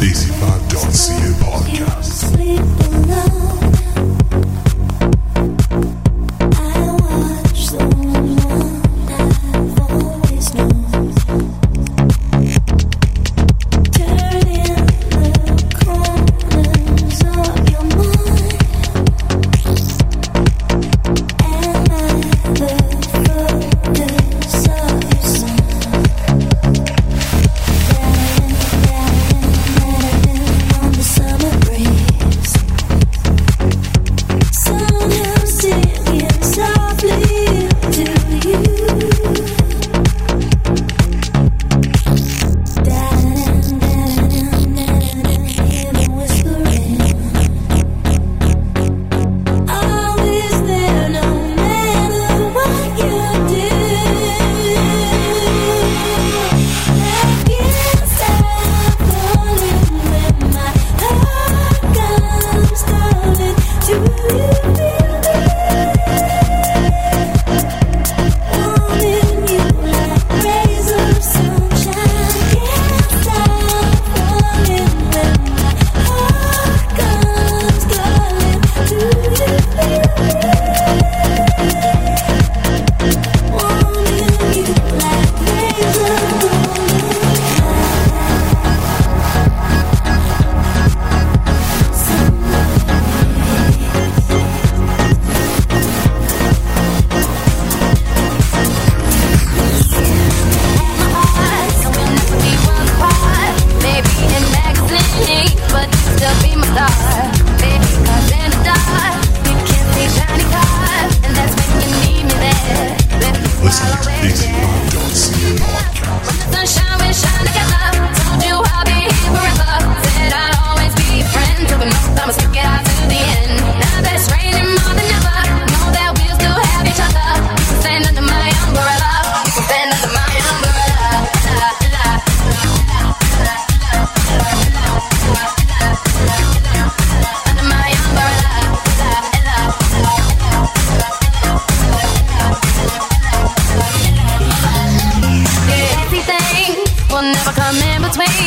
Daisy Podcast.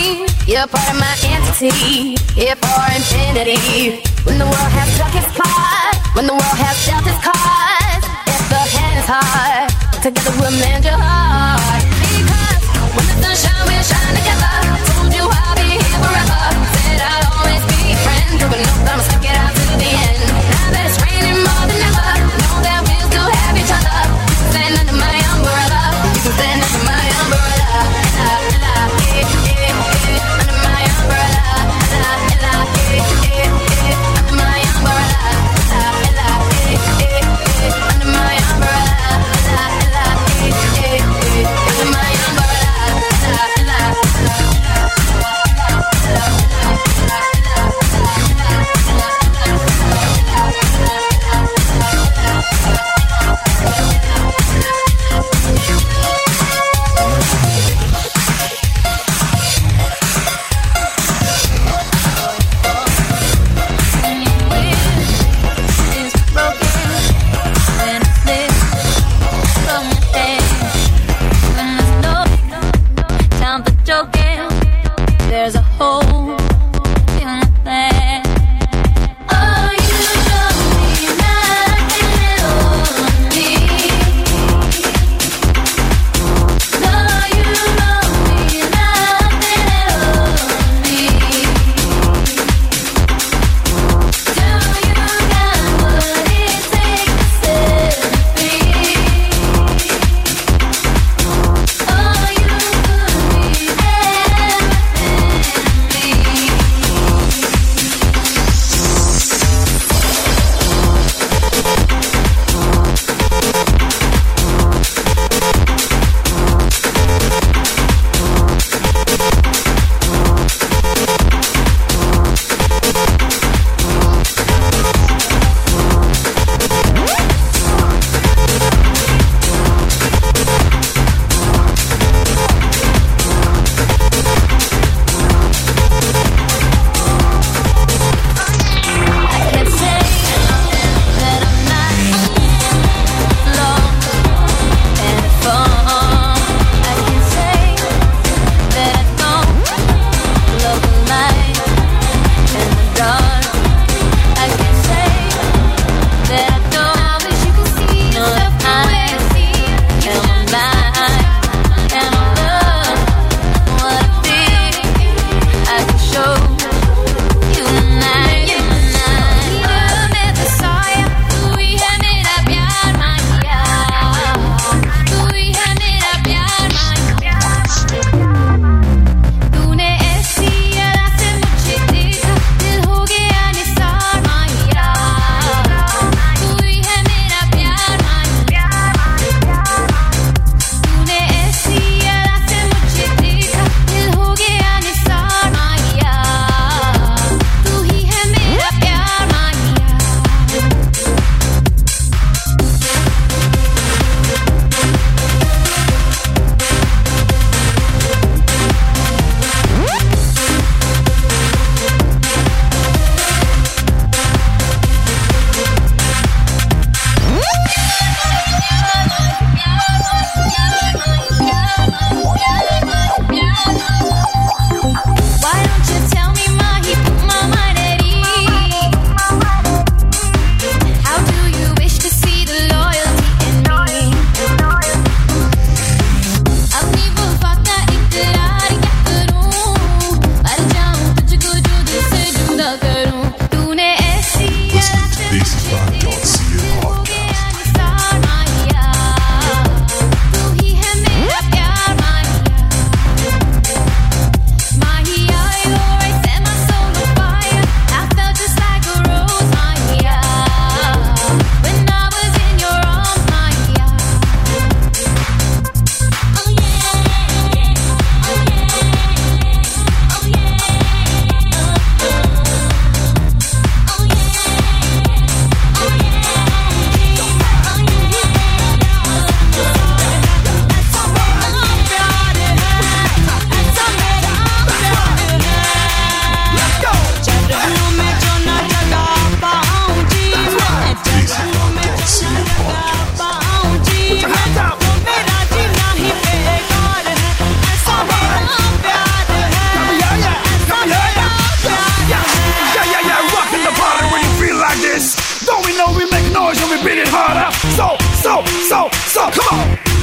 You're part of my entity. Here for infinity. When the world has struck its part, when the world has dealt its cards, if the hand is hard, together we'll mend your heart. Because when the sun shines, we'll shine together. there's a hole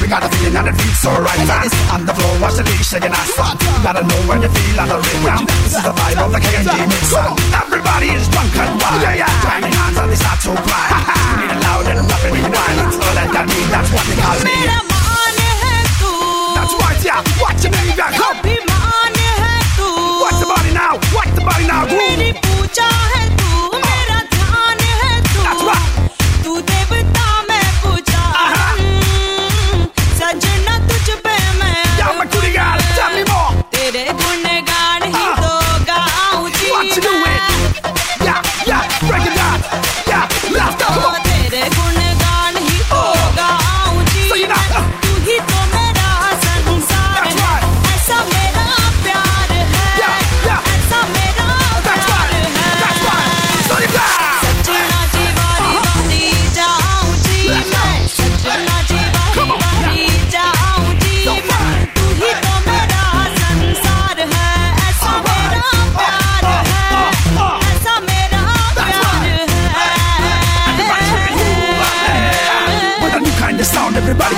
Got a feeling and it feels so right. It's on the floor, watch the beat shaking ass. Gotta know when you feel on the rhythm. This is the vibe of the candy mix. Everybody is drunk and wild. Yeah, yeah. Jamming hands and they start to cry. Need it loud and rapid rewind. It's all that I need, that's what they call me. That's right, yeah. Watch your baby, come. Watch the body now, watch the body now, groove.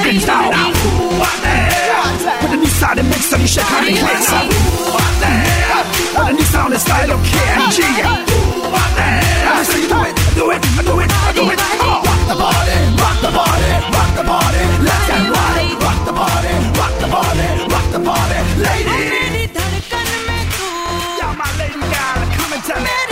things down. Put the new sound and mix and you shake how you play now. Put the new sound and style of KMG. me say you do it, do it, do it, do it. Rock the body, rock the body, rock the Let's get right. Rock the body, rock the body, rock the body, lady. Yeah, my lady gal, come and tell me.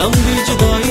Lan bir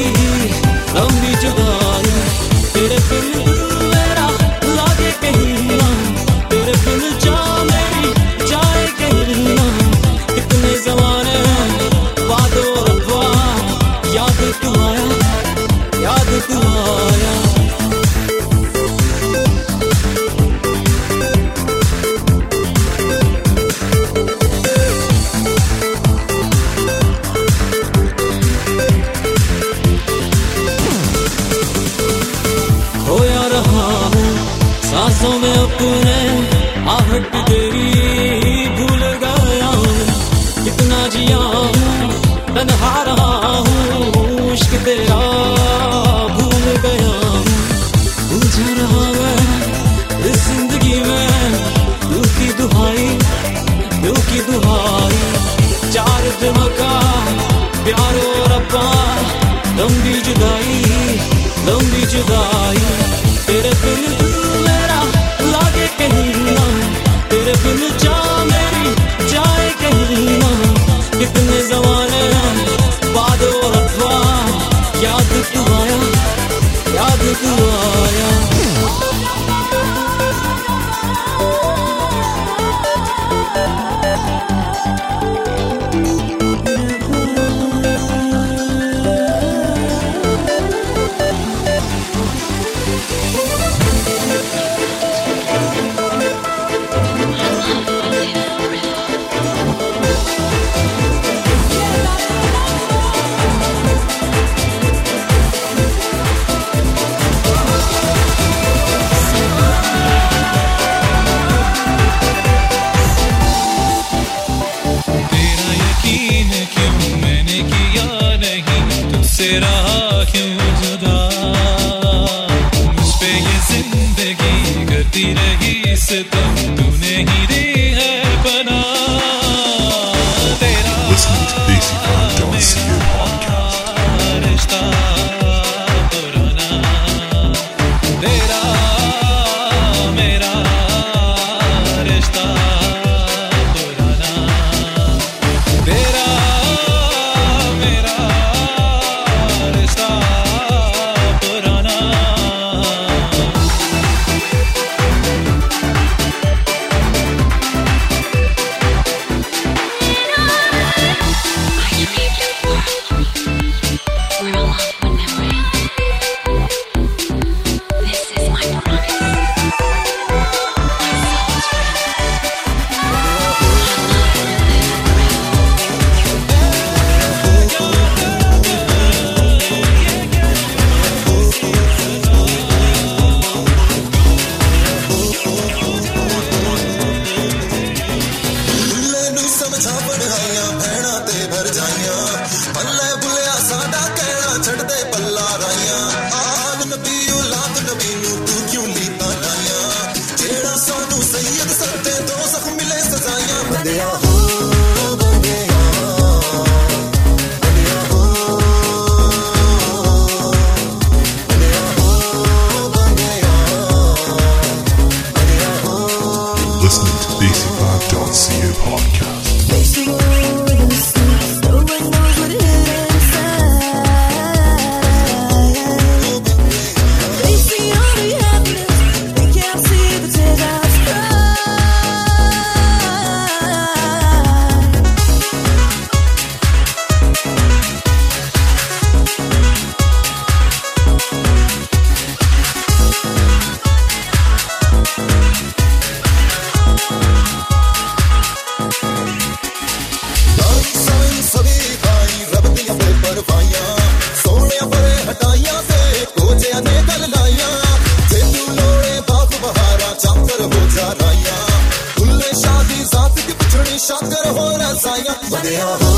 money.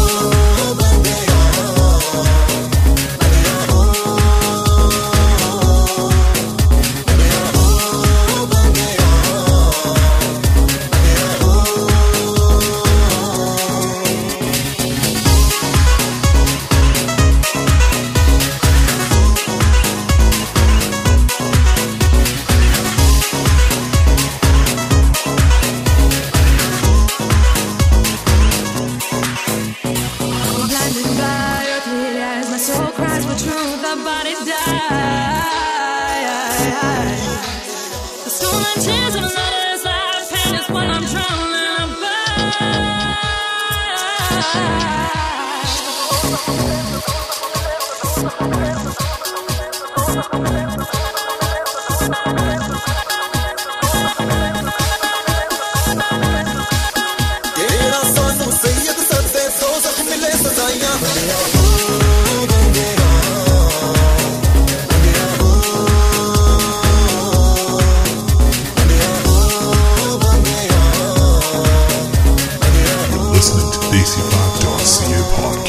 I, I, I, I. Tears. Stacy5.co podcast.